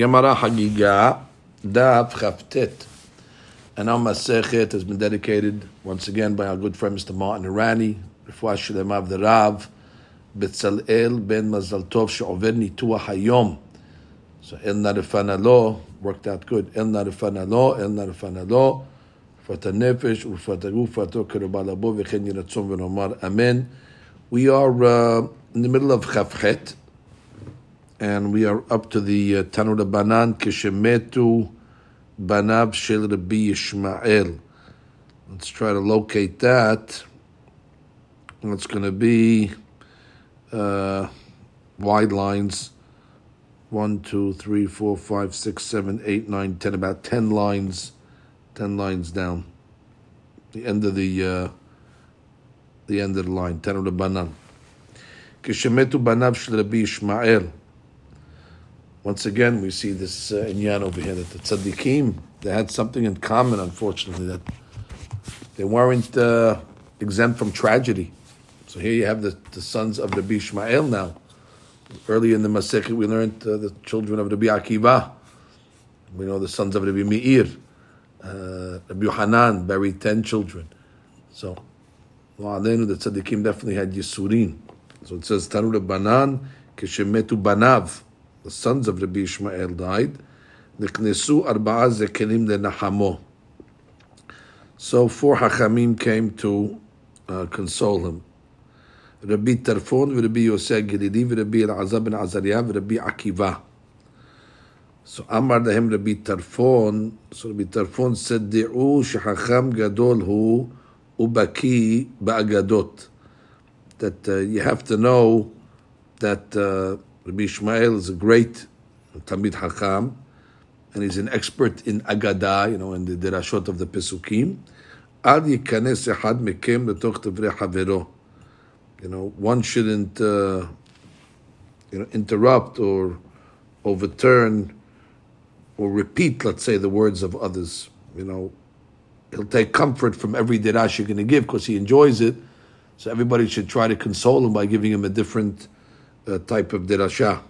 Gemara Hagiga, Daf Chaftet. And our Masechet has been dedicated once again by our good friend Mr. Martin Irani, Refuah Shalem of the Rav, Betzalel ben Mazal Tov she'over nituach hayom. So El Narifana Lo worked out good. El Narifana Lo, El Narifana Lo, Rufat HaNefesh, Rufat HaGuf, Rufat HaKerubah Labo, V'chen Yiratzon V'nomar Amen. We are uh, in the middle of Chavchet, and we are up to the uh, Tanur Banan Kishemetu Banav Shel Rabbi Yishmael. Let's try to locate that. It's going to be uh, wide lines. One, two, three, four, five, six, seven, eight, nine, ten. About ten lines, ten lines down. The end of the uh, the end of the line. The banan. Kishemetu banav shel Rabbi Yishmael. Once again, we see this uh, inyan over here that the tzaddikim they had something in common. Unfortunately, that they weren't uh, exempt from tragedy. So here you have the, the sons of Rabbi Ishmael now. Early in the Masechet, we learned uh, the children of Rabbi Akiva. We know the sons of Rabbi Meir. Uh, Rabbi Yohanan buried ten children. So, Wa'alenu, the tzaddikim definitely had Yisurin. So it says, Tanur Banan, Kishemetu Banav, the sons of Rabbi Ishmael died. Niknesu Arba'a Zekenim Nahamo. So four Hachamim came to uh, console him. Rabbi Tarfon, Rabbi Yosef Gilidi, Rabbi Elazar ben Azariah, Rabbi Akiva. So Amar Dahem Rabbi Tarfon, so Rabbi Tarfon said, Di'u shehacham gadol hu ubaki ba'agadot. That uh, you have to know that uh, Rabbi Ishmael is a great Talmid Hakam, and he's an expert in Agada, you know, in the Derashot of the Pesukim. Al yikanes echad mekem letoch tevrei havero. You know, one shouldn't, uh, you know, interrupt or overturn or repeat, let's say, the words of others. You know, he'll take comfort from every dirash you're going to give because he enjoys it. So everybody should try to console him by giving him a different type of dirasha.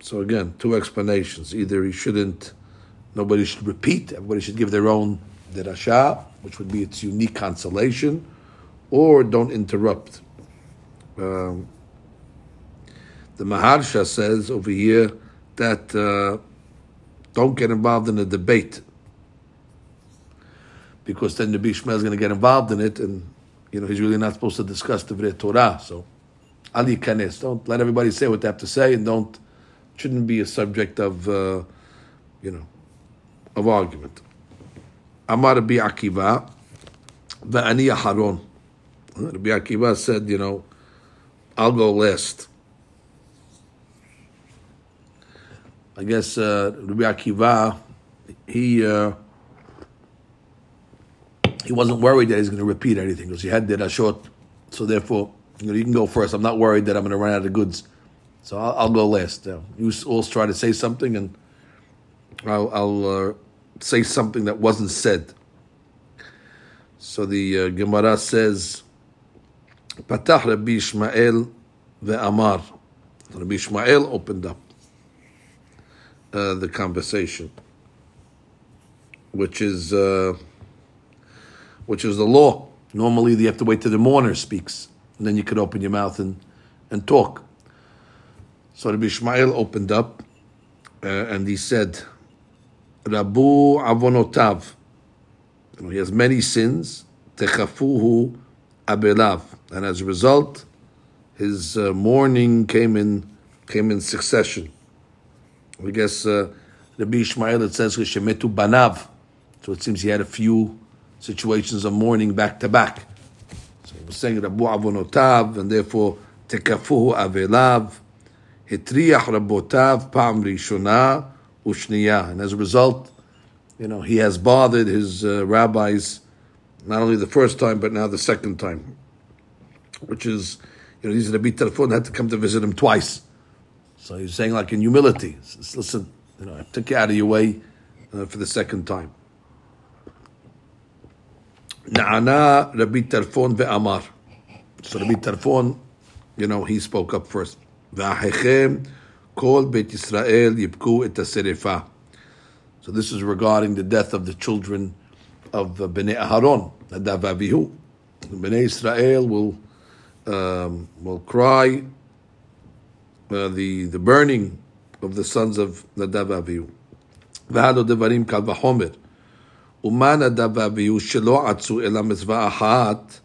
So again, two explanations. Either he shouldn't, nobody should repeat, everybody should give their own dirasha, which would be its unique consolation, or don't interrupt. Um, the Maharsha says over here that uh, don't get involved in a debate because then the Bishmael is going to get involved in it, and you know he's really not supposed to discuss the Torah. So, Ali Kanes, don't let everybody say what they have to say, and don't shouldn't be a subject of uh, you know of argument. Amar Rabbi Akiva, Va'ani Aharon. Rabbi Akiva said, you know, I'll go last. I guess uh, Rabbi Akiva, he uh, he wasn't worried that he's going to repeat anything because he had that short. So therefore, you know, you can go first. I'm not worried that I'm going to run out of goods. So I'll, I'll go last. Uh, you all try to say something, and I'll, I'll uh, say something that wasn't said. So the uh, Gemara says, Patah Rabbi Ishmael ve'amar. Rabbi Ishmael opened up uh, the conversation, which is uh, which is the law. Normally, you have to wait till the mourner speaks, and then you could open your mouth and, and talk. So Rabbi Ishmael opened up, uh, and he said, Rabu avonotav. He has many sins. Techafuhu abelav, and as a result, his uh, mourning came in came in succession. I guess uh, Rabbi Ishmael it says shemetu banav, so it seems he had a few situations of mourning back to back. Saying Rabu avonotav, and therefore tekafuhu avelav, hitriach rabotav pam rishona ushniya, and as a result, you know he has bothered his uh, rabbis not only the first time but now the second time, which is you know these Rabbi Tarfon had to come to visit him twice. So he's saying like in humility, listen, you know I took you out of your way uh, for the second time. Na'ana Rabbi Tarfon ve'amar. So Rabbi Tarfon, you know, he spoke up first. V'ahechem kol bet Yisrael yibku et ha So this is regarding the death of the children of Bnei Aharon, Nadav Avihu. Bnei Israel will um, will cry uh, the the burning of the sons of Nadav Avihu. V'hado devarim kal v'homer. ומה נדב ואביהו שלא עצו אלא מצווה אחת,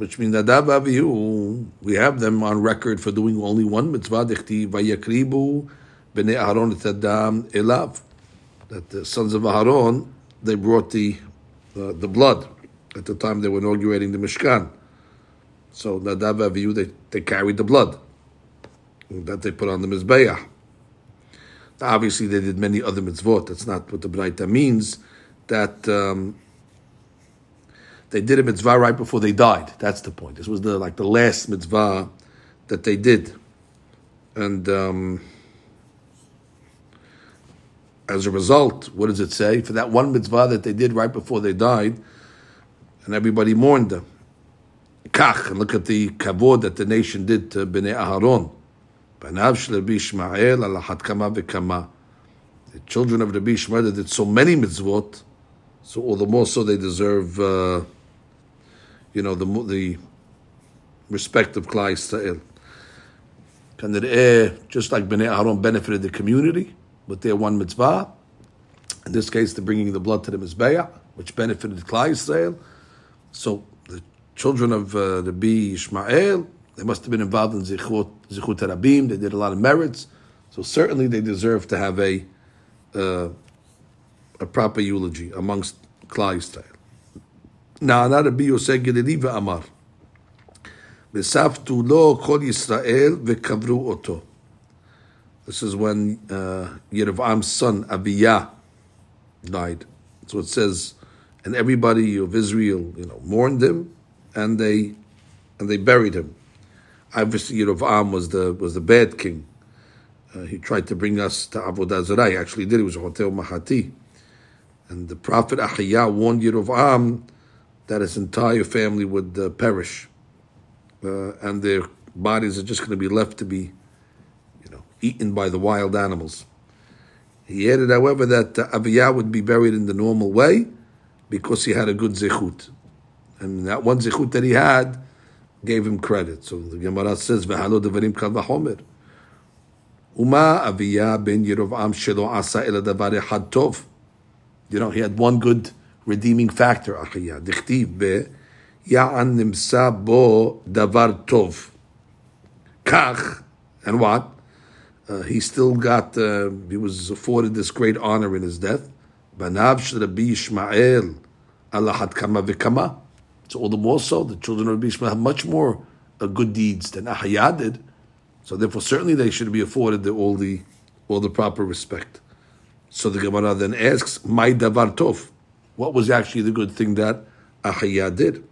which means נדב ואביהו, we have them on record for doing only one mitzvah, דכתיב, ויקריבו בני אהרון את הדם אליו. That the sons of Aharon, they brought the, uh, the blood at the time they were inaugurating the Mishkan. So Nadav Avihu, they, they carried the blood that they put on the Mizbeah. Obviously, they did many other mitzvot. That's not what the Braita means. that um, they did a mitzvah right before they died. That's the point. This was the like the last mitzvah that they did, and um, as a result, what does it say for that one mitzvah that they did right before they died, and everybody mourned them. Kach, and look at the kavod that the nation did to Bnei Aharon. The children of Rabbi Ishmael did so many mitzvot so all the more so they deserve, uh, you know, the the respect of Klal Yisrael. Just like Bnei Aaron benefited the community with their one mitzvah, in this case, the bringing the blood to the Mizbeah, which benefited Klal Yisrael. So the children of uh, Rabbi Ishmael, they must have been involved in Zichut, Zichut Rabim. They did a lot of merits. So certainly they deserve to have a uh, a proper eulogy amongst Klal Yisrael. Now, not Rabbi Yosef Gedeliva Amar. וספתו לו כל ישראל וקברו אותו. This is when uh, Yeravam's son Abiyah died. So it says, and everybody of Israel, you know, mourned him, and they and they buried him. Obviously, Yerovam was the was the bad king. Uh, he tried to bring us to Avodah Zarah. He actually did. He was a Hotel Mahati. And the prophet Ahiyah warned Yerovam that his entire family would uh, perish. Uh, and their bodies are just going to be left to be, you know, eaten by the wild animals. He added, however, that uh, Abiyah would be buried in the normal way because he had a good zechut. And that one zechut that he had gave him credit. So the Gemara says, "V'halo devarim kal v'homer." Uma Aviyah ben Yerovam shelo asa ela davar tov. You know, he had one good redeeming factor. Achiyah dichtiv be ya'an nimsa bo davar tov. Kach and what? Uh, he still got. Uh, he was afforded this great honor in his death. Banav Rabbi Yishmael Allah kama v'kama. So all the more so, the children of Rabbi Yishmael have much more uh, good deeds than Ahiyah did. So therefore, certainly they should be afforded the, all the all the proper respect. So the Gemara then asks, "My davar tov." What was actually the good thing that Ahiyah did?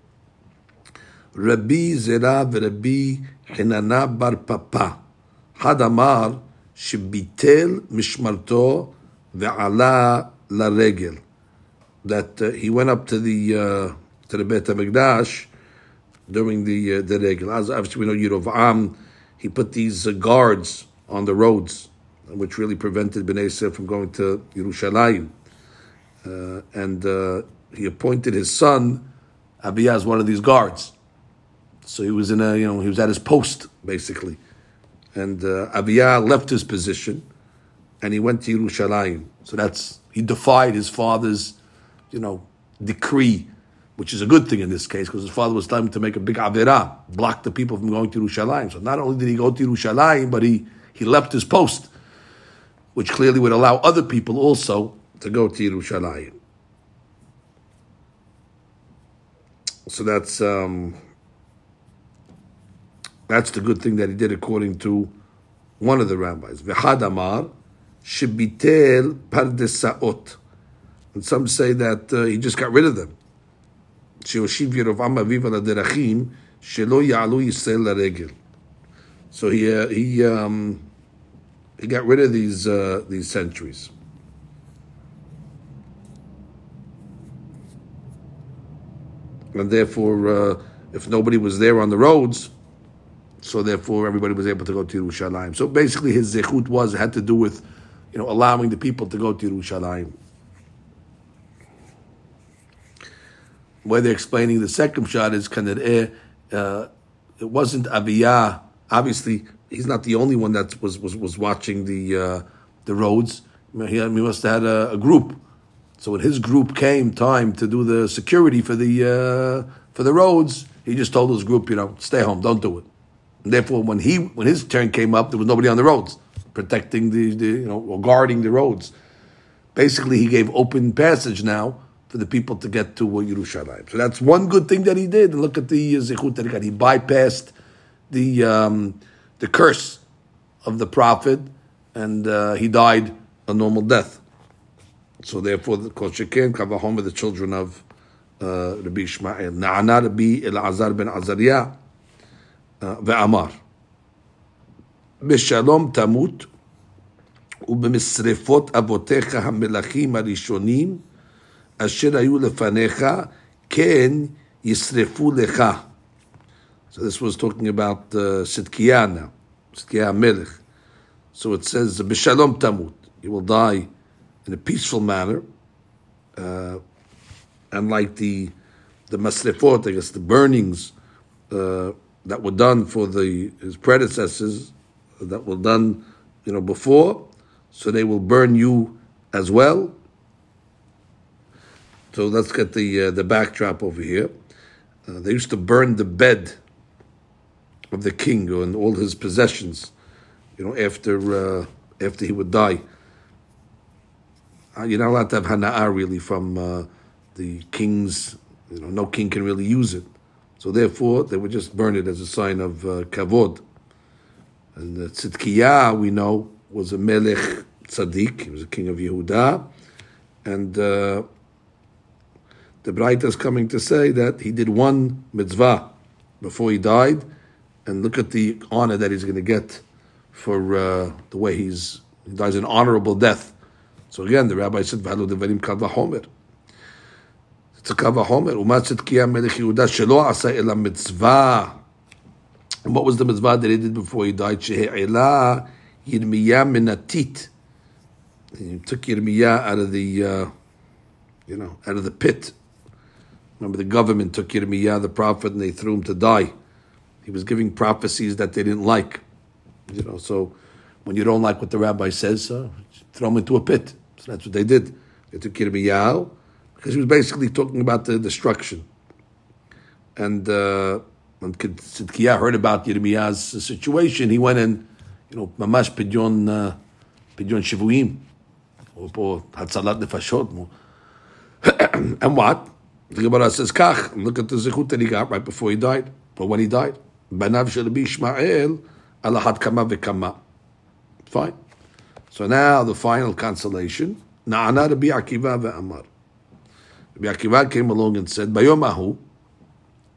Rabbi Zera v'Rabbi Hinana bar Papa Hadamar shibitel mishmarto ve'ala laregel. That uh, he went up to the uh, to the Beit Hamikdash during the uh, the regel. As obviously we know Yerovam, he put these uh, guards on the roads, which really prevented Bnei Israel from going to Yerushalayim. Uh, and uh, he appointed his son Abiyah as one of these guards. So he was in a you know he was at his post basically, and uh, Abiyah left his position, and he went to Yerushalayim. So that's he defied his father's, you know, decree which is a good thing in this case because his father was telling him to make a big averah, block the people from going to Yerushalayim. So not only did he go to Yerushalayim, but he, he left his post, which clearly would allow other people also to go to Yerushalayim. So that's um, that's the good thing that he did according to one of the rabbis. V'hadamar shebitel pardesaot. And some say that uh, he just got rid of them. Sheoshiv Yerovam aviv al derachim shelo ya'alu Yisrael laregel. So he uh, he um, he got rid of these, uh, these centuries. And therefore, uh, if nobody was there on the roads, So therefore, everybody was able to go to Yerushalayim. So basically, his zechut was had to do with, you know, allowing the people to go to Yerushalayim. Where they're explaining the second shot is kanir uh, it wasn't Abiyah. Obviously, he's not the only one that was was, was watching the uh, the roads. He, he must have had a, a, group. So when his group came time to do the security for the uh, for the roads, he just told his group, you know, stay home, don't do it. And therefore, when he when his turn came up, there was nobody on the roads protecting the, the you know or guarding the roads. Basically, he gave open passage now for the people to get to Yerushalayim. So that's one good thing that he did. Look at the zechut that he got. He bypassed the um, the curse of the prophet, and uh, he died a normal death. So therefore, the Kol Sheken Kavahom with the children of uh, Rabbi Ishmael. Na'ana Rabbi Elazar ben Azariah ואמר, בשלום תמות ובמשרפות אבותיך המלכים הראשונים אשר היו לפניך, כן ישרפו לך. So this was talking about uh, Sidkiah now, Sidkiah Melech. So it says, B'shalom tamut, you will die in a peaceful manner, uh, and like the the masrefot, I guess the burnings uh, that were done for the his predecessors, that were done, you know, before, so they will burn you as well. So let's get the uh, the backdrop over here. Uh, they used to burn the bed of the king and all his possessions, you know, after uh, after he would die. Uh, you're not allowed to have hana'ah really from uh, the king's. You know, no king can really use it. So therefore, they would just burn it as a sign of uh, kavod. And uh, Tzidkiyah, we know, was a melech tzaddik. He was a king of Yehuda, and uh, the Braita is coming to say that he did one mitzvah before he died, and look at the honor that he's going to get for uh, the way he's he dies an honorable death. So again, the rabbi said, "V'halu devarim kal v'homer." It's a kal v'homer. Umat tzedkiah melech Yehuda shelo asa ela mitzvah. And what was the mitzvah that he did before he died? Shehe'ela Yirmiyah minatit. He took Yirmiyah out of the, uh, you know, out of the pit Remember, the government took Yirmiyah, the prophet, and they threw him to die. He was giving prophecies that they didn't like. You know, so when you don't like what the rabbi says, uh, throw him into a pit. So that's what they did. They took Yirmiyah because he was basically talking about the destruction. And uh, when Sidkiah heard about Yirmiyah's situation, he went and, you know, mamash pidyon, uh, pidyon shivuim, or hatzalat nefashot. And what? The Gemara says, Kach, look at the zechut that he got right before he died, or when he died. Banav shel Ishmael, alahat kama v'kama. Fine. So now the final consolation. Na'ana Rabbi Akiva ve'amar. Rabbi Akiva came along and said, Bayom ahu,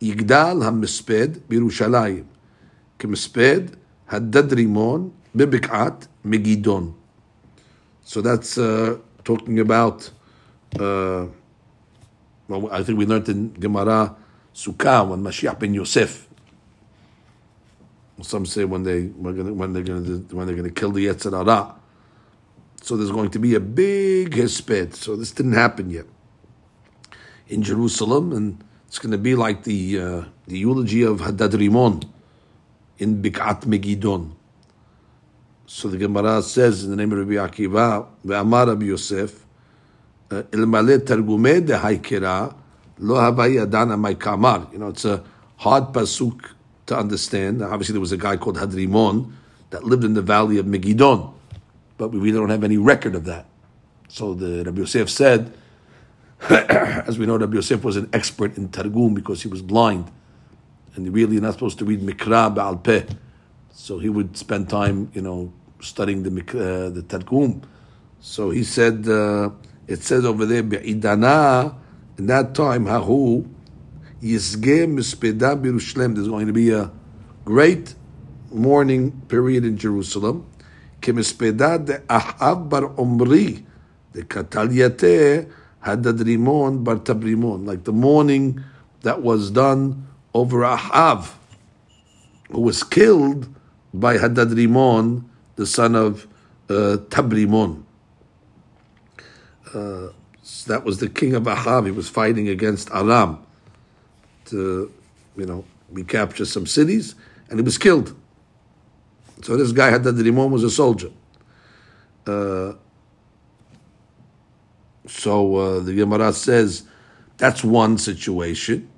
yigdal ha-misped b'Yerushalayim, k'misped haddad rimon b'bik'at megidon. So that's uh, talking about uh, well, I think we learned in Gemara Sukkah when Mashiach ben Yosef. Some say when they when they're going to when they're going to kill the Yetzirah. So there's going to be a big hesped. So this didn't happen yet in Jerusalem, and it's going to be like the uh, the eulogy of Hadad Rimon in Bikat Megidon. So the Gemara says in the name of Rabbi Akiva, Ve'amar Rabbi Yosef, uh, Ilmale Targume de Haikira, Lo Havai Adana Kamar. You know, it's a hard pasuk to understand. Obviously, there was a guy called Hadrimon that lived in the valley of Megidon, but we really don't have any record of that. So the Rabbi Yosef said, as we know, Rabbi Yosef was an expert in Targum because he was blind, and really not supposed to read Mikra Ba'al Peh. So he would spend time, you know, studying the uh, the Targum. So he said. Uh, it says over there, Be'idana, in that time, Hahu, There's going to be a great mourning period in Jerusalem. Kemispeda de Ahav bar Omri, the Katalyate Hadadrimon bar Tabrimon, like the mourning that was done over Ahav, who was killed by Hadad Rimon, the son of uh, Tabrimon. Uh, that was the king of Ahab. He was fighting against Aram you know, recapture some cities, and he was killed. So this guy, Hadad Rimon, was a soldier. Uh, so uh, the Gemara says that's one situation.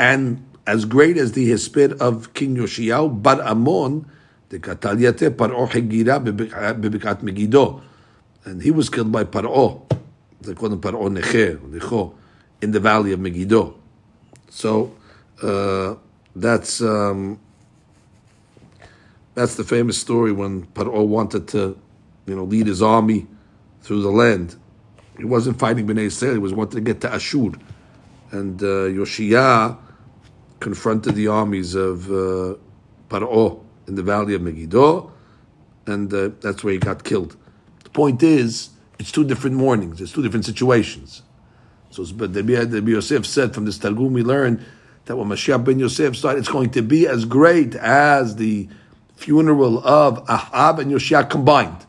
And as great as the hisped of King Yoshiyahu, Bar Amon, the Katalyate Paro Hegira bebikat Megiddo. And he was killed by Paro. They call him Paro Neche, in the valley of Megiddo. So uh, that's um, that's the famous story when Paro wanted to, you know, lead his army through the land. He wasn't fighting Bnei Israel; he was wanting to get to Ashur, and uh, Yoshia confronted the armies of uh, Paro in the valley of Megiddo, and uh, that's where he got killed. The point is, it's two different mornings. It's two different situations. So, the Yosef said from this Targum we learn that when Mashiach ben Yosef started, it's going to be as great as the funeral of Ahab and Yoshia combined.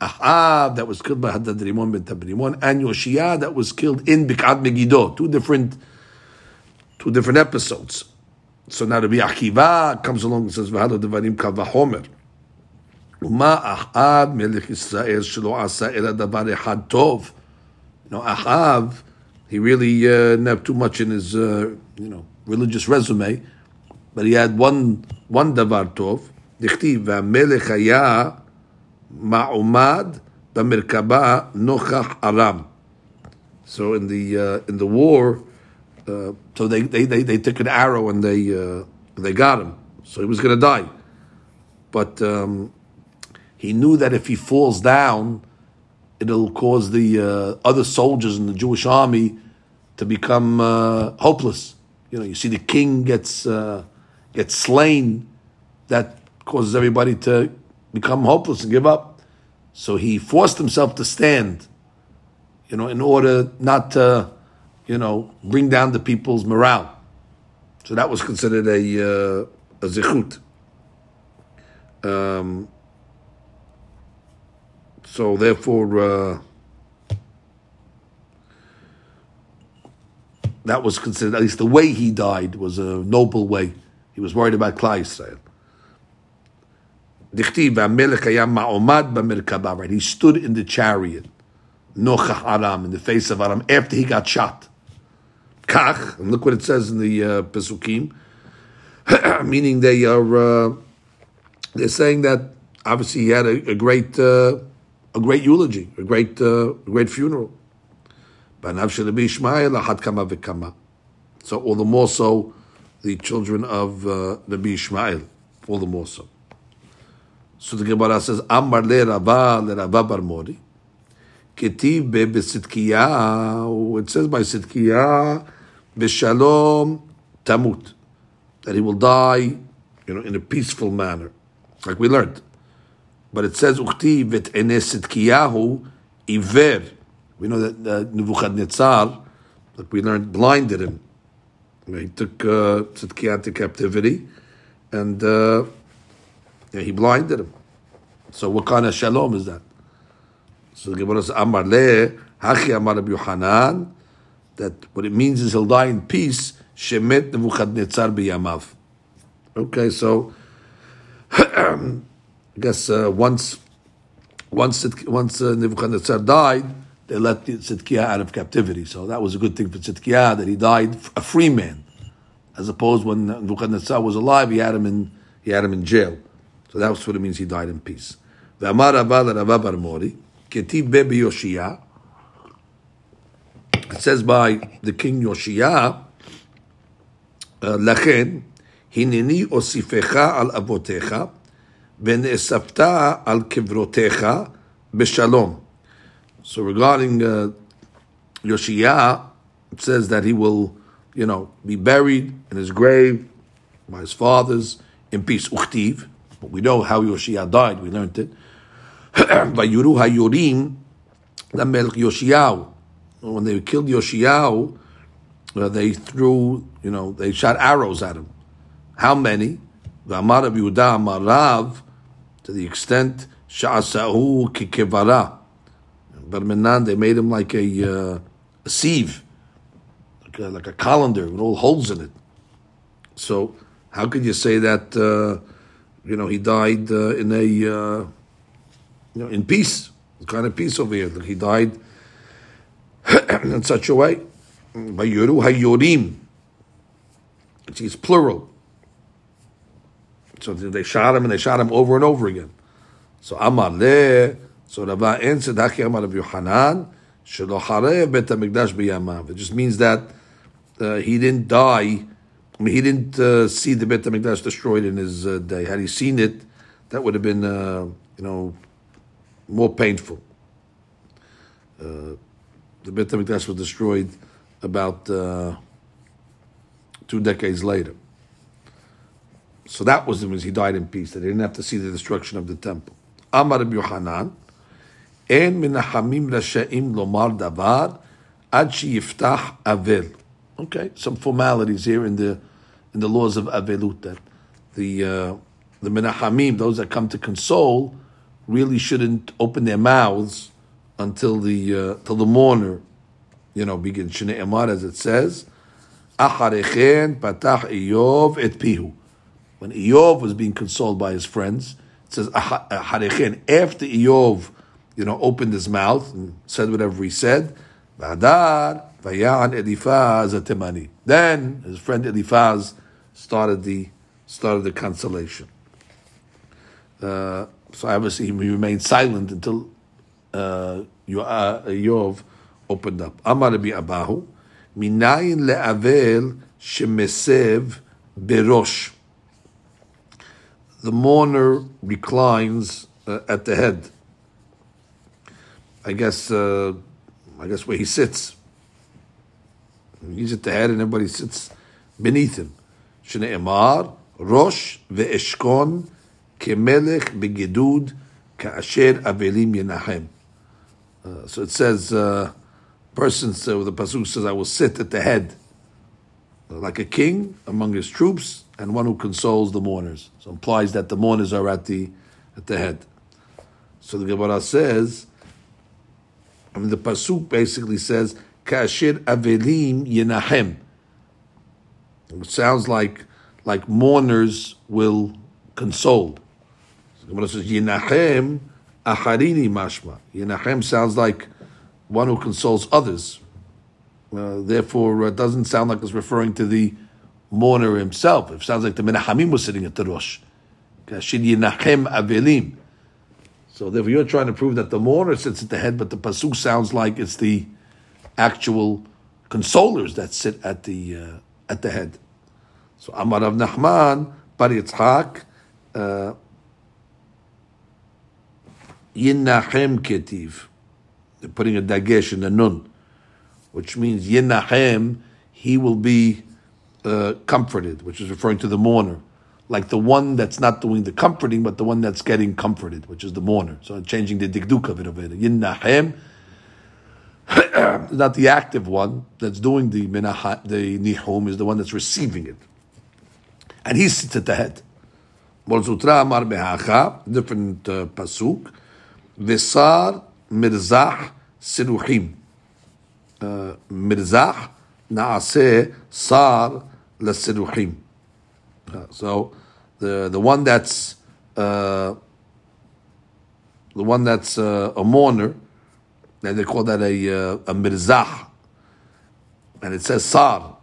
Ahab that was killed by Hadad Rimon ben Tabrimon and Yoshia that was killed in Bikat Megiddo. Two different, two different episodes. So now Rabbi Akiva comes along and says, "V'halo devarim kal v'homer." Uma Ahab shelo asa ela davar echad tov. You know, Ahab, he really uh, didn't have too much in his, uh, you know, religious resume, but he had one one davar tov. דכתיב, והמלך היה מעומד במרכבה נוכח ארם. So in the uh, in the war, uh, so they, they, they, they, took an arrow and they uh, they got him. So he was going to die, but um, he knew that if he falls down, it'll cause the uh, other soldiers in the Jewish army to become uh, hopeless. You know, you see the king gets uh, gets slain, that causes everybody to become hopeless and give up. So he forced himself to stand, you know, in order not to, you know, bring down the people's morale. So that was considered a uh, a zichut. Um, so therefore, uh, that was considered at least the way he died was a noble way. He was worried about Klal Israel. Right, he stood in the chariot, nochah Aram, in the face of Aram after he got shot. Kach, and look what it says in the uh, Pesukim, meaning they are uh, they're saying that obviously he had a, a great. Uh, a great eulogy, a great, uh, great funeral. So all the more so, the children of uh, Nabi Ishmael, all the more so. So the Gemara says, Amar le Rabba le Rabba bar Mori, ketiv be besitkiyahu, oh, it says by Sitkiyah, beshalom tamut, that he will die, you know, in a peaceful manner, like we learned. But it says ukti vet ene sitkiyahu iver. We know that uh, Nebuchadnezzar, like we learned, blinded him. He took uh, to captivity, and uh, yeah, he blinded him. So what kind of shalom is that? So the Gemara says, Amar le, hachi amar Yohanan, that what it means is he'll die in peace, shemet Nebuchadnezzar b'yamav. Okay, so I guess uh, once once it, once uh, Nebuchadnezzar died, they let Tzidkiah out of captivity. So that was a good thing for Tzidkiah that he died a free man, as opposed when Nebuchadnezzar was alive, he had him in he had him in jail. So that's what it means he died in peace. ואמר רבא לרבא בר מורי, כתיב ביושיע, it says by the king יושיע, לכן, הנני אוסיפך על אבותיך, ונאספת על קברותיך בשלום. So regarding uh, Yoshia, it says that he will, you know, be buried in his grave by his fathers in peace. Uchtiv, but we know how Yoshia died. We learned it. Vayuru Hayorim, the Melch Yoshiyahu. When they killed Yoshiyahu, uh, they threw, you know, they shot arrows at him. How many? V'amar Rabbi Yehuda Amarav, to the extent sha'asahu kikevara. But Menan, they made him like a, uh, a sieve, like a, like a colander with all holes in it. So, how could you say that? Uh, you know, he died uh, in a, uh, you know, in peace. Kind of peace over here? Like he died in such a way. By Yoru Hayorim, is plural. So they shot him and they shot him over and over again. So Amar Le, so Rabbi answered, Haki Amar Rabbi Yohanan, Shelo Harev Bet HaMikdash B'yamav. It just means that uh, he didn't die, I mean, he didn't uh, see the Bet HaMikdash destroyed in his uh, day. Had he seen it, that would have been, uh, you know, more painful. Uh, the Bet HaMikdash was destroyed about uh, two decades later. So that was the when he died in peace, that he didn't have to see the destruction of the temple. Amar Yohanan, En minachamim rasha'im lomar davar ad yiftach avel. Okay, some formalities here in the in the laws of avelut that the uh, the menachamim, those that come to console, really shouldn't open their mouths until the uh, till the mourner, you know, begins. Shnei Emar, as it says, Acharechen patach Iyov et pihu. When Iyov was being consoled by his friends, it says Acharechen. After Iyov, you know, opened his mouth and said whatever he said, Vadar vayan Eliphaz atemani. Then his friend Eliphaz started the started the consolation. Uh, so obviously he remained silent until uh, Yov opened up. Amar Rabbi Abahu, minayin le'avel shemesev berosh. The mourner reclines uh, at the head. I guess, uh, I guess where he sits. He's at the head, and everybody sits beneath him. Rosh ve'eshkon kemelech begedud ka'asher avelim. Uh, so it says, uh, person, so the pasuk says, I will sit at the head, uh, like a king among his troops, and one who consoles the mourners. So implies that the mourners are at the at the head. So the Gemara says, I mean, the pasuk basically says, "Kashir avelim yenahem." It sounds like like mourners will console. So the Gemara says, "Yenahem." Acharini mashma. Yenachem sounds like one who consoles others. Uh, therefore, it uh, doesn't sound like it's referring to the mourner himself. It sounds like the Menachamim was sitting at the Rosh. So therefore, you're trying to prove that the mourner sits at the head, but the pasuk sounds like it's the actual consolers that sit at the uh, at the head. So Amar of Nachman Bar Yitzchak. Uh, Yinnachem Ketiv. They're putting a dagesh in the nun, which means Yinnachem, he will be uh, comforted, which is referring to the mourner, like the one that's not doing the comforting, but the one that's getting comforted, which is the mourner. So I'm changing the dikduk of it over here. Yinnahem, not the active one that's doing the minah, the nihum is the one that's receiving it, and he sits at the head. Borzutra amar behacha, different uh, pasuk. Visar mirzah siruhim. Uh, mirzah naase sar للسلوحيم so the the one that's uh, the one that's uh, a mourner and they call that a uh, a mirzah and it says sar.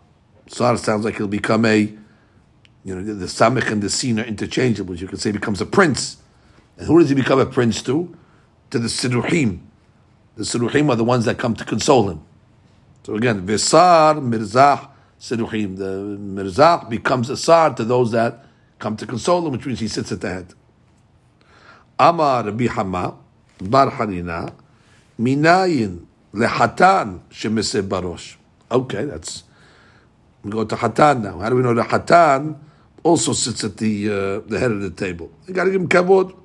Sar sounds like he'll become a you know the, samich and the sin are interchangeable. You could say becomes a prince. And who does he become a prince to? To the siruhim the siruhim are the ones that come to console him. So again visar mirzah Siruhim. The Mirzah becomes a Sar to those that come to console him, which means he sits at the head. Amar Rabbi Hama, Bar Hanina, Minayin lehatan shemise barosh. Okay, that's we go to Hatan now. How do we know the Hatan also sits at the uh, the head of the table? You got to give him kavod.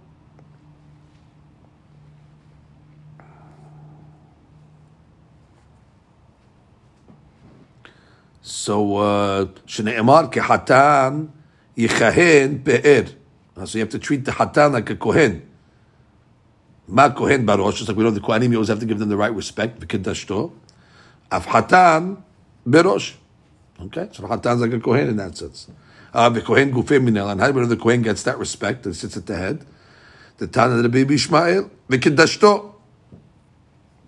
So, Shne'emar uh, hatan yichahen pe'er. Uh, so you have to treat the hatan like a kohen. Ma kohen barosh, just like we know the kohanim, you always have to give them the right respect, v'kedashto. Af hatan berosh. Okay, so hatan's like a kohen in that sense. Ah, uh, v'kohen gufei minel, and how do we know the kohen gets that respect and sits at the head? The Tana of the baby Ishmael, v'kedashto.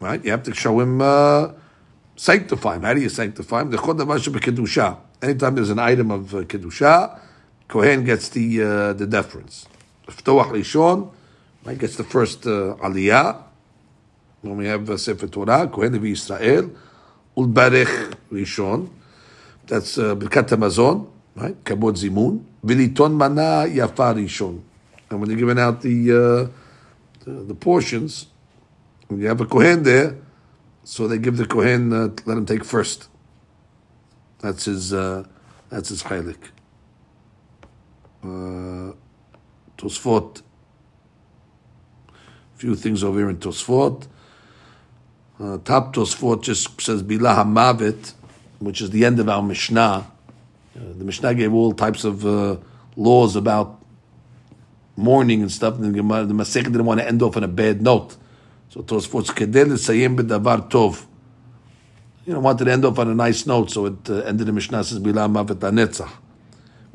Right, you have to show him... Uh, sanctify him. How do you sanctify him? The kedusha. Anytime there's an item of uh, kedusha, Kohen gets the uh, the deference. Ftoach Rishon, right, gets the first uh, aliyah. When we have uh, Sefer Torah, Kohen of Israel, Ulbarech Rishon, that's uh, Birkat Hamazon, right, Kabod Zimun, Viliton Mana Yafa Rishon. And when they're giving out the, uh, the, the portions, when you have a Kohen there, so they give the Kohen, uh, let him take first. That's his, uh, that's his chaylik uh, Tosfot. A few things over here in Tosfot. Uh, top Tosfot just says Bilah Hamavet, which is the end of our Mishnah. Uh, the Mishnah gave all types of uh, laws about mourning and stuff, and the, the Masech didn't want to end off on a bad note. So Tosfot's Kedel Sayim B'Davar Tov. You know, wanted to end off on a nice note, so it uh, ended the Mishnah says Bilah Hamavet Anetzach.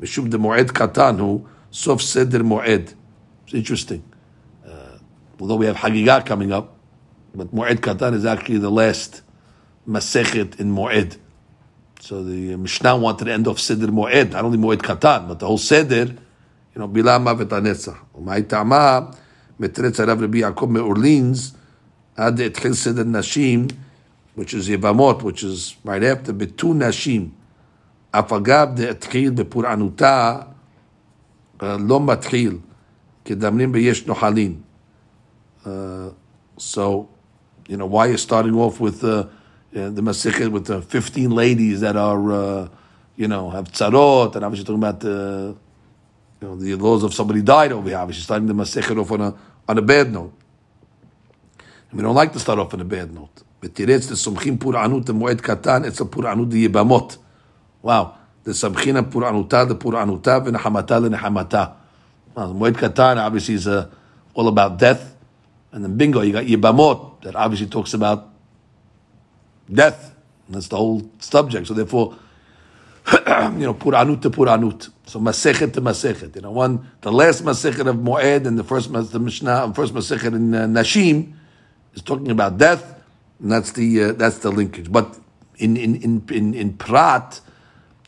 משום דמועד קטן הוא סוף סדר מועד. It's interesting. Uh, although we have Hagigah coming up, but Mu'ed Katan is actually the last Masechet in Mu'ed. So the Mishnah wanted to end off Seder Mu'ed, not only Mu'ed Katan, but the whole Seder, you know, Bila Mavet Anetzah. ומאי טעמה, מתרץ הרב רבי יעקב Ad et Chesed Nashim, which is Yevamot, which is right after, Betu Nashim, Afagav de Atchil Bepur'anuta, Lo Matchil, Kedamnim Beyesh Nohalin. Uh, so, you know, why you're starting off with uh, the Masichet with the 15 ladies that are, uh, you know, have tzarot, and obviously talking about the, you know, the laws of somebody died over here. Obviously, starting the Masichet off on a, on a bad note. We don't like to start off in a bad note. V'tiretz nesomchim pur'anut moed katan etzel pur'anut yibamot. Wow. Nesamchina pur'anuta pur'anuta v'nehamata l'nehamata. Moed katan obviously is uh, all about death. And then bingo, you got yibamot that obviously talks about death. That's the whole subject. So therefore, you know, Puranut to Puranut. So Masechet to Masechet. You know, one, the last Masechet of Moed and the first the Mishnah, first Masechet in uh, Nashim is talking about death. And that's the, uh, that's the linkage. But in, in, in, in, in Prat,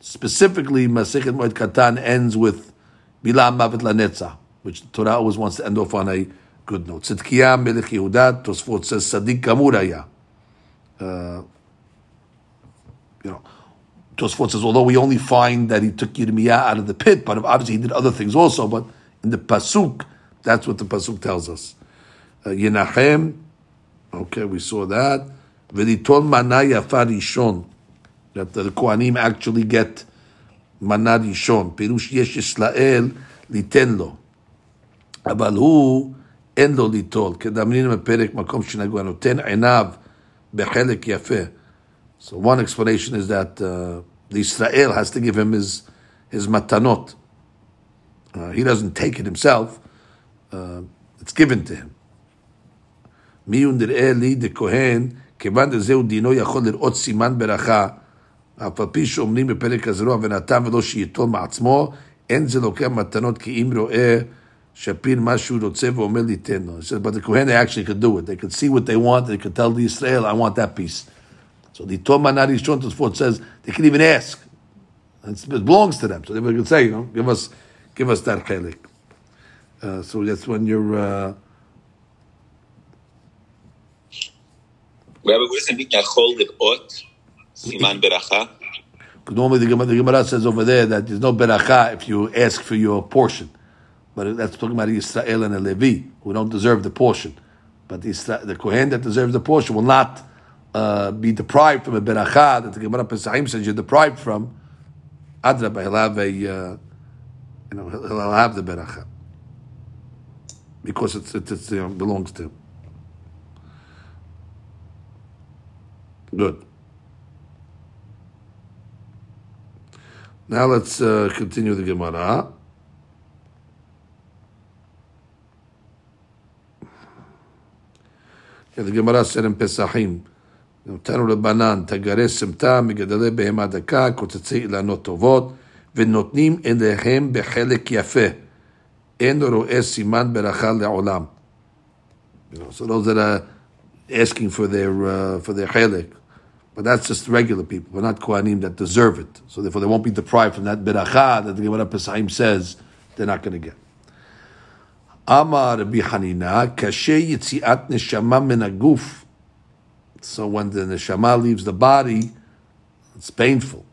specifically Masechet Moed Katan ends with Bilam Mavet Lanetza, which the Torah always wants to end off on a good note. Tzidkiya Melech Yehuda, Tosfot says Sadiq Kamuraya. Uh, you know, Tosfot says, although we only find that he took Yirmiyah out of the pit, but obviously he did other things also, but in the Pasuk, that's what the Pasuk tells us. Uh, Yenachem, okay, we saw that. V'litol manaya farishon that the Kohanim actually get מנה ראשון, פירוש יש ישראל ליתן לו, אבל הוא אין לו ליטול, כדאמרין בפרק מקום שנגוע, נותן עיניו בחלק יפה. So one explanation is that uh, the Israel has to give him his, his matanot. Uh, he doesn't take it himself, uh, it's given to him. מי הוא נראה לי דכהן, כיוון דזהו דינו יכול לראות סימן ברכה אף על פי שאומרים בפרק הזרוע ונתן ולא שייטול מעצמו, אין זה לוקח מתנות כי אם רואה שפיר מה שהוא רוצה ואומר ליתן לו. says, but the Kohen actually could do it. They could see what they want, they could tell the Israel, I want that piece. So the Tom Manari Shon Tosfot says, they can even ask. it belongs to them. So they could say, you know, give us, give us that chelik. Uh, so that's when you're... Uh, Rabbi, where does it mean Yachol Lir'ot? Siman Beracha? Normally, the Gemara, the Gemara says over there that there's no beracha if you ask for your portion, but that's talking about Israel and a Levi who don't deserve the portion. But the, the Kohen that deserves the portion will not uh, be deprived from a beracha that the Gemara Pesachim says you're deprived from. Adrabah, he'll have a, uh, you know, he'll have the beracha because it's, it, it's, you belongs to him. Good. Now let's uh, continue the Gemara. Yeah, the Gemara said in Pesachim, נותנו לבנן תגרי סמטה מגדלי בהמה דקה, קוצצי אילנות טובות, ונותנים אליהם בחלק יפה. אין רואה סימן ברכה לעולם. So those are asking for their, uh, for their chalik, but that's just regular people, but not Kohanim that deserve it. So therefore they won't be deprived from that beracha that the Gemara Pesachim says they're not going to get. Amar Rabbi Hanina, kashe yitziat neshama min aguf. So when the neshama leaves the body, it's painful.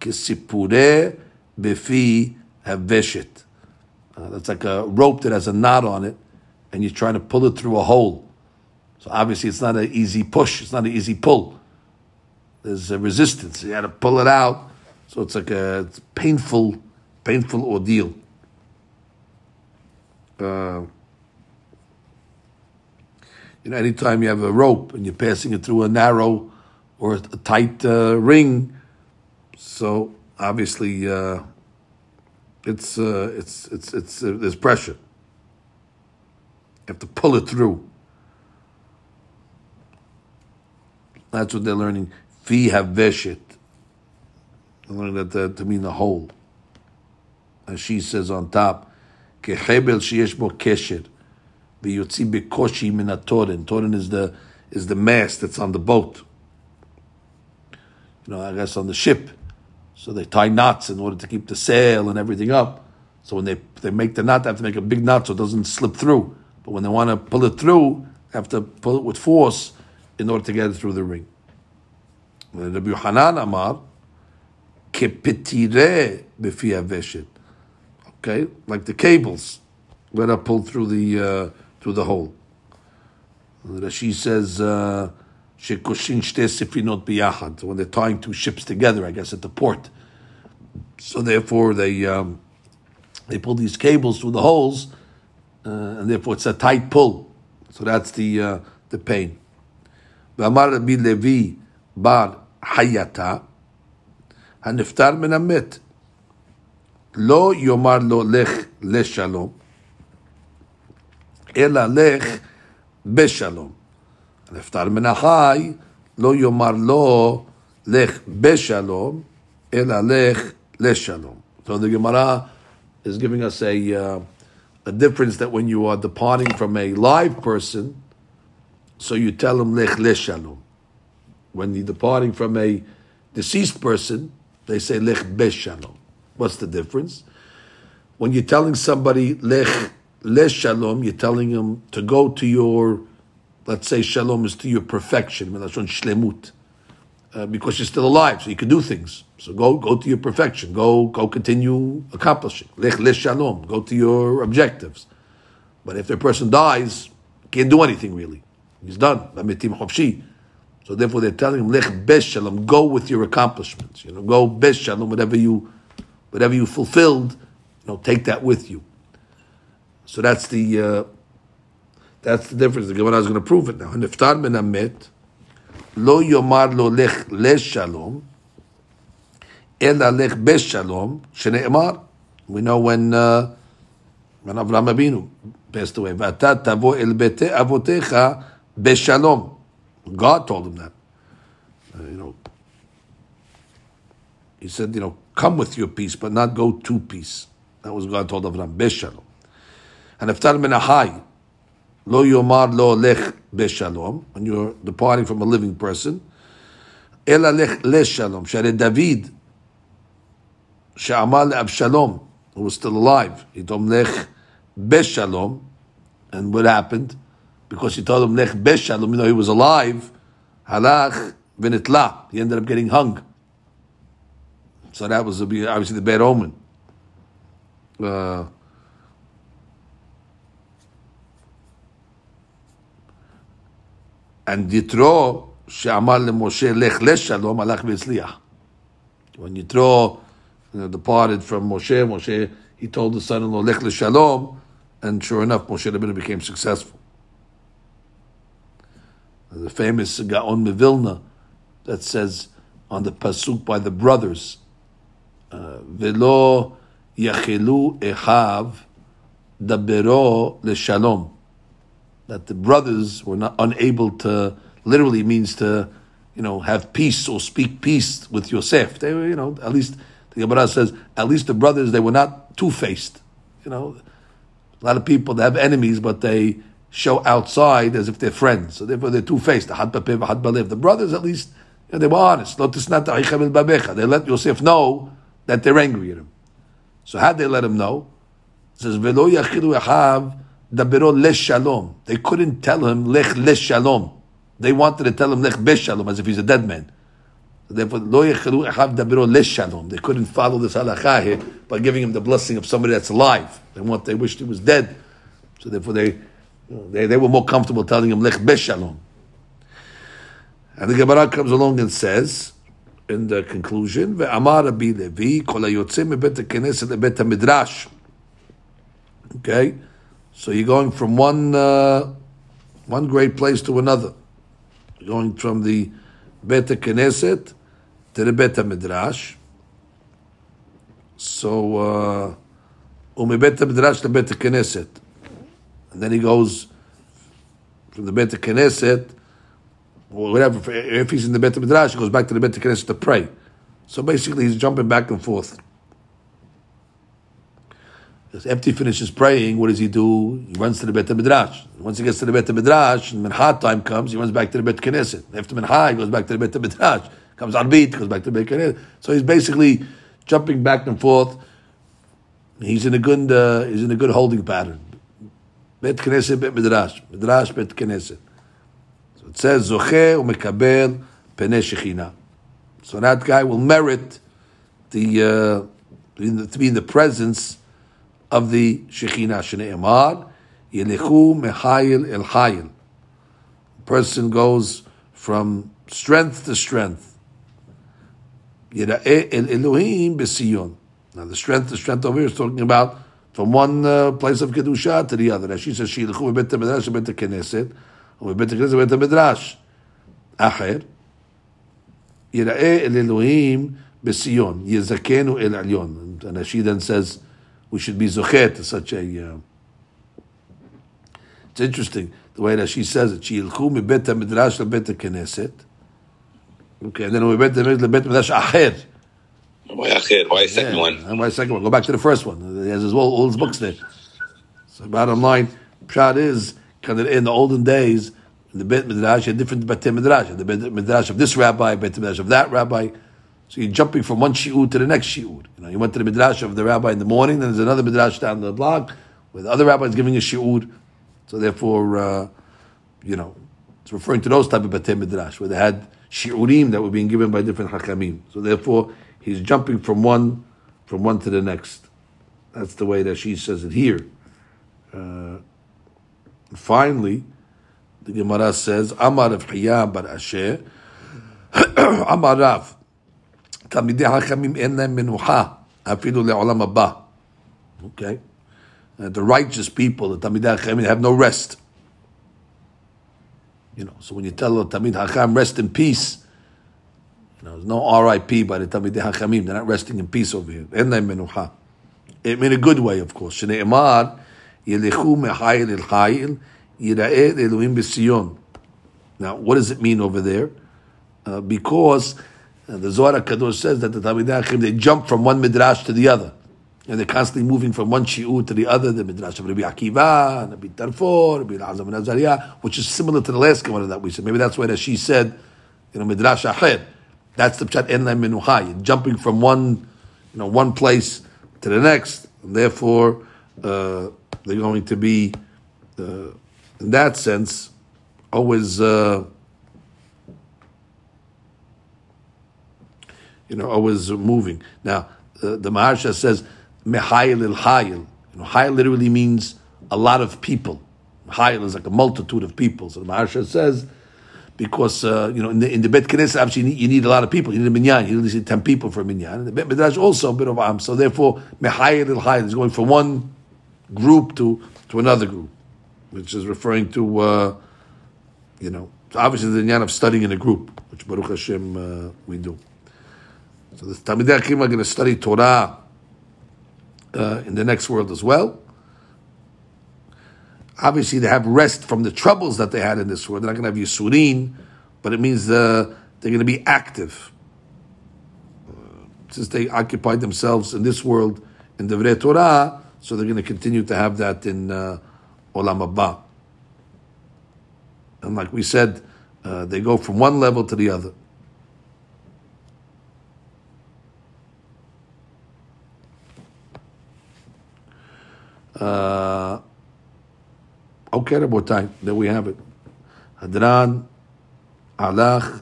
Kisipure befi haveshet. Uh, that's like a rope that has a knot on it, and you're trying to pull it through a hole. So obviously it's not an easy push, it's not an easy pull. There's a resistance. You had to pull it out. So it's like a it's painful, painful ordeal. Uh, you know, anytime you have a rope and you're passing it through a narrow or a tight uh, ring, so obviously uh, it's uh, it's it's it's uh, there's pressure. You have to pull it through. That's what they're learning. Fi haveshit. Learning that to, to mean the whole. As she says on top, kehebel sheyesh bo kesher, v'yotzi bekoshi min hatorin. Torin is the is the mast that's on the boat. You know, I guess on the ship. So they tie knots in order to keep the sail and everything up. So when they they make the knot, they have to make a big knot so it doesn't slip through. But when they want to pull it through, they have to pull it with force in order to get it through the ring. Rabbi Yohanan Amar, kepetire befi aveshet okay, like the cables that are pulled through the uh, through the hole. Rashi says uh, shekoshin shte sefrinot biyachad. When they're tying two ships together, I guess at the port. So therefore, they um, they pull these cables through the holes, uh, and therefore it's a tight pull. So that's the uh, the pain. ואמר רבי לוי בר חייתה, הנפטר מן המת. לא יאמר לו לך לשלום, אלא לך בשלום. נפטר מן החי, לא יאמר לו לך בשלום, אלא לך לשלום. So the Gemara is giving us a, uh, a difference that when you are departing from a live person, so you tell him lech leshalom. When you're departing from a deceased person, they say lech beshalom. What's the difference? When you're telling somebody lech lech shalom, you're telling him to go to your, let's say shalom is to your perfection, shlemut, uh, because you're still alive, so you can do things. So go go to your perfection. Go go continue accomplishing. Lech lech shalom. Go to your objectives. But if the person dies, can't do anything really. He's done. So therefore, they're telling him lech besh shalom. Go with your accomplishments. You know, go besh shalom. Whatever you whatever you fulfilled, you know, take that with you. So that's the uh, that's the difference. The Gemara is going to prove it now. Niftar ben amet lo yomar lo lech lesh shalom ela lech besh shalom shene'emar. We know when uh, when Avraham Avinu passed away. V'ata tavo el bete avotecha beshalom. God told him that. Uh, you know, he said, you know, come with your peace, but not go to peace. That was God told Abraham, Beshalom. And iftar min ahai, lo yomar lo lech beshalom, when you're departing from a living person, lech leshalom, share David, she'amal Abshalom, who was still alive, he told him lech beshalom, and what happened? Because he told him lech beshalom, you know he was alive, halach v'nitla, he ended up getting hung. So that was obviously the bad omen. Uh, and Yitro, שאמר למשה, לך לשלום, הלך והצליח. When Yitro you know, departed from Moshe, Moshe, he told the son-in-law, lech leshalom, and sure enough, Moshe Rabbeinu became successful. The famous Gaon Mevilna that says on the pasuk by the brothers uh, Velo yachilu echav dabero leshalom. That the brothers were not unable to, literally means to, you know, have peace or speak peace with Yosef. They were, you know, at least the Gemara says, at least the brothers, they were not two faced. You know, a lot of people they have enemies, but they show outside as if they're friends. So therefore, they're two faced. The had balev. The brothers, at least, you know, they were honest. They let Yosef know that they're angry at him. So how they let him know? It says velo yachilu echav dabero leshalom. They couldn't tell him lech leshalom. They wanted to tell him lech beshalom as if he's a dead man. Therefore, lo yachilu echav dabero leshalom. They couldn't follow this halakha here by giving him the blessing of somebody that's alive. They want they wished he was dead. So therefore, they they, they were more comfortable telling him lech beshalom. And the Gemara comes along and says in the conclusion, ואמר רבי לוי, כל היוצא מבית הכנסת לבית המדרש. Okay? So you're going from one, uh, one great place to another. You're going from the Bet Knesset to the Bet Midrash. So, uh, ומבית המדרש לבית הכנסת. And then he goes from the Bet Knesset or whatever. If he's in the Bet Midrash, he goes back to the Bet Knesset to pray. So basically, he's jumping back and forth. After he finishes praying, what does he do? He runs to the Bet Midrash. Once he gets to the Bet Midrash, and Mincha time comes, he runs back to the Bet Knesset. After Mincha, he goes back to the Bet Midrash. Comes Arbit, goes back to the Bet Knesset. So he's basically jumping back and forth. He's in a good, uh, he's in a good holding pattern. Bet Knesset, Bet Midrash, Midrash, Bet Knesset. So it says Zoche umekabel penei shechina. So that guy will merit the, uh, to be in the presence of the Shekhinah Shneimar, Yelechu Mehayil El Hayil. Person goes from strength to strength. Yira'eh El Elohim B'Sion. Now the strength, the strength over here is talking about from one uh, place of Kedusha to the other. and she says, she Shilchu B'Bet HaMedrash B'Bet HaKnesset, or B'Bet HaKnesset B'Bet HaMedrash. Acher. Yira'eh El Elohim B'Sion. Yezakenu El Alyon. And she then says, we should be zochet to such a. Uh, it's interesting the way that she says it. Shilchu mi bet midrash le bet knesset. Okay, and then we bet le bet midrash acher. Why acher? Why second Yeah, one? Why second one? Go back to the first one. He has his, all, all his books there. So bottom line, pshat is kind of in the olden days. In the Bet Midrash, you had different Bet Midrash. The Bet Midrash of this rabbi, Bet Midrash of that rabbi. So you're jumping from one shiur to the next shiur. You know, you went to the midrash of the rabbi in the morning, then there's another midrash down the block where the other rabbi is giving a shiur. So therefore, uh, you know, it's referring to those type of batei midrash where they had shiurim that were being given by different hakamim. So therefore, he's jumping from one from one to the next. That's the way that she says it here. Uh, finally, the Gemara says, Amar of bar Asher, Amar Rav, Tamidei HaChamim en lem menuha, afilu le'olam haba. Okay? Uh, the righteous people, the Tamidei HaChamim, have no rest. You know, so when you tell a Tamid HaCham, rest in peace, now, there's no R.I.P. by the Tamidei Hachamim. They're not resting in peace over here. And they menucha. A good way, of course. Shneimar yelichu mechayil el yira'e Elohim b'Sion. Now, what does it mean over there? Uh, because uh, the Zohar Kadosh says that the Tamidei Hachamim they jump from one midrash to the other, and they're constantly moving from one shiur to the other. The midrash of Rabbi Akiva, Rabbi Tarfon, Rabbi Azam and Azariah, which is similar to the last Gemara that we said. Maybe that's why that she said, you know, midrash acher. That's the pshat en. You're jumping from one, you know, one place to the next, and therefore uh, they're going to be, uh, in that sense, always. Uh, you know, always moving. Now, the Maharsha says, Mehayil il Hayil. You know, Hayil literally means a lot of people. Hayil is like a multitude of people. So the Maharsha says, because, uh, you know, in the, in the Bet Knesset, obviously, you need, you need, a lot of people. You need a minyan. You need 10 people for a minyan. And the Bet Midrash also a bit of am. So therefore, Mehayil il Hayil is going from one group to, to another group, which is referring to, uh, you know, obviously the minyan of studying in a group, which Baruch Hashem uh, we do. So the Talmidei Akim are going to study Torah uh, in the next world as well. Obviously, they have rest from the troubles that they had in this world. They're not going to have Yisurin, but it means uh, they're going to be active. Uh, since they occupied themselves in this world in the Torah, so they're going to continue to have that in uh, Olam Abba. And like we said, uh, they go from one level to the other. Uh, okay, רבותיי, there we have it. הדרן הלך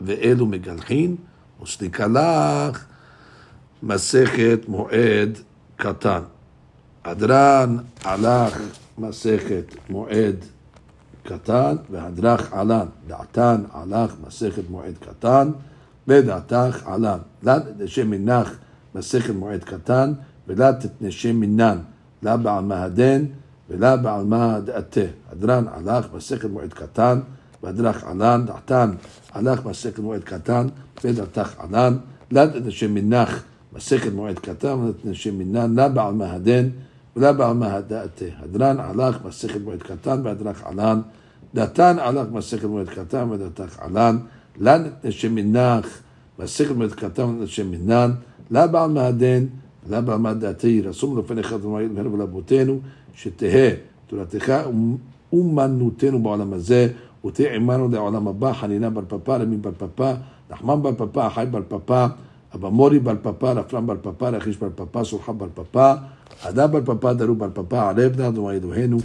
ואלו מגלחין, וסליקה לך מסכת מועד קטן. הדרן הלך מסכת מועד קטן, והדרך עלן. דעתן הלך מסכת מועד קטן, ודעתך עלן. לת לשם מנך מסכת מועד קטן, ולת תתנשם מנן. לה בעל מהדן ולא בעלמא דעתה. הדרן הלך מסכת מועד קטן, והדרך ענן, דעתן הלך מסכת מועד קטן, ודעתך ענן, לא מנח מסכת מועד קטן, ולא שמנן, לא בעלמא הדן ולא בעלמא דעתה. הדרן הלך מסכת מועד קטן, והדרך ענן, דעתן הלך מסכת מועד קטן, ודעתך ענן, לא מנח מסכת מועד קטן, ולא מנן, לא בעלמא הדן למה עמד דעתי רשום לפניך דמי אלוהינו ולאבותינו, שתהא תורתך אומנותנו בעולם הזה, ותהיה עמנו לעולם הבא, חנינה בר פפא, רמי בר פפא, נחמן בר פפא, חי בר פפא, אבא מורי בר פפא, רפרם בר פפא, רכיש בר פפא, סולחה בר פפא, אדם בר פפא, דרו בר פפא, ערב נא דמי אלוהינו,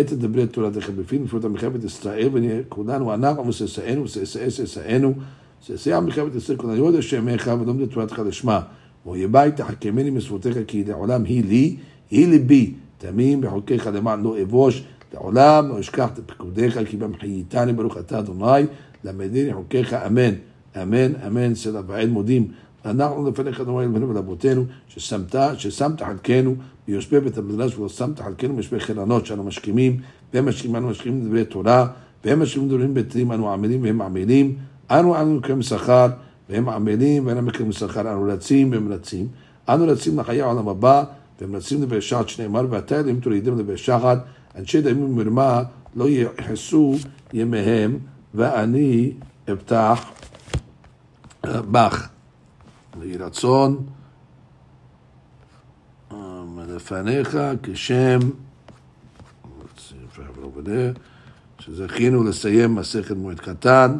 את דברי תורתך בפינו, לפרוט מלחמת ישראל, ונהיה כולנו אנחנו וששאנו וששאנו, ששא מלחמת ישראל, כולנו יודע שמך ולומד תורתך לשמה. ויבית תחכמני משפותיך כי לעולם היא לי, היא ליבי, תמים בחוקיך למען לא אבוש, לעולם לא אשכח את פקודיך כי במחייתני ברוך אתה אדוני, למדני חוקיך אמן, אמן, אמן, סלע ועד מודים. אנחנו לפניך אדוני אלוהינו ולאבותינו, ששמת, ששמת חלקנו ביושבי בית המדרש ולא שמת חלקנו ביושבי חילונות שאנו משכימים, והם משכימים, אנו משכימים דברי תורה, והם משכימים דברים בטלים, אנו עמלים והם עמלים, אנו אנו מקיים שכר, והם עמלים ואינם מקבלים שכר, אנו רצים והם רצים. אנו רצים לחיי העולם הבא, והם רצים לבשעת שנאמר, ואתה אלוהים תולידם לבשחת, אנשי דמים ומרמה לא יכעסו ימיהם, ואני אבטח בך. יהי רצון מלפניך כשם, שזכינו לסיים מסכת מועד קטן,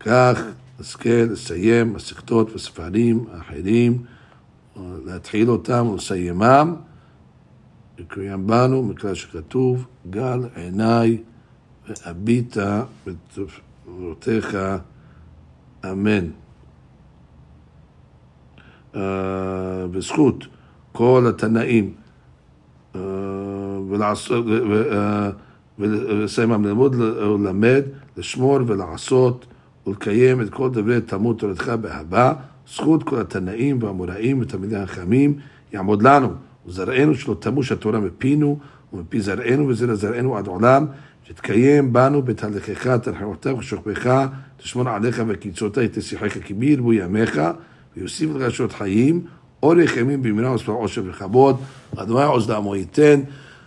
כך נזכה לסיים מסכתות וספרים אחרים, להתחיל אותם ולסיימם, וקוים בנו מכלל שכתוב, גל עיניי והביטה בתורתך, אמן. Uh, בזכות כל התנאים uh, ולעשות, ולסיים ללמוד, ללמד, לשמור ולעשות ולקיים את כל דברי תלמוד תורתך באהבה, זכות כל התנאים והאמוראים ותלמידי החכמים יעמוד לנו, וזרענו שלא תמוש התורה מפינו ומפי זרענו וזרע זרענו עד עולם, שתקיים בנו בתהליכך, תרחמותיך ושוכבך, תשמור עליך וקיצורתך תשיחך כי בי ירבו ימיך, ויוסיף לך שעות חיים, אורך ימים במהרה ושפע עושר וכבוד, אדוני עוז לעמו ייתן.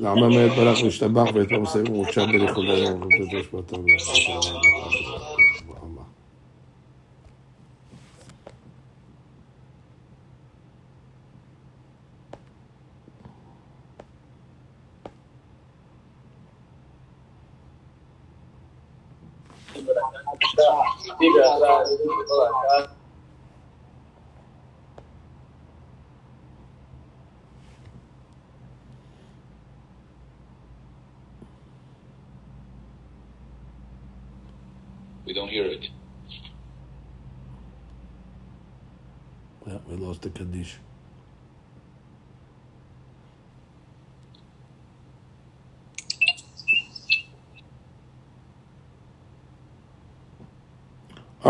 l'arma met balach v'shtabach v'et amsev v'mutshab v'lichodayon v'kadosh b'atam Thank you.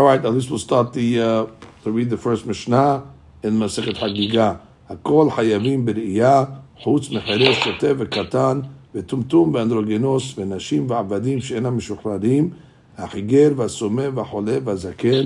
All right, now this will start the uh, to read the first Mishnah in Masechet Hagiga. הכל חייבים בראייה, חוץ מחירש שוטה וקטן, וטומטום ואנדרוגינוס, ונשים ועבדים שאינם משוחררים, החיגר והסומא והחולה והזקן,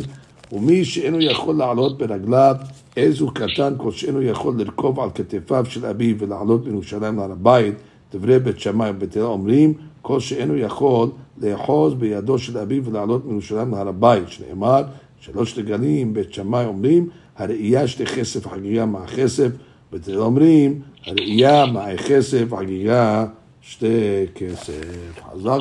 ומי שאינו יכול לעלות ברגליו, איזו קטן כל שאינו יכול לרכוב על כתפיו של אביו ולעלות מירושלים להר הבית, דברי בית שמאי ובית הלל אומרים, כל שאינו יכול לאחוז בידו של אביו ולעלות מירושלים להר הבית, שנאמר, שלוש רגלים בית שמאי אומרים, הראייה שתי כסף חגיגה מע כסף, בית הלל אומרים, הראייה מע כסף חגיגה שתי כסף. חזק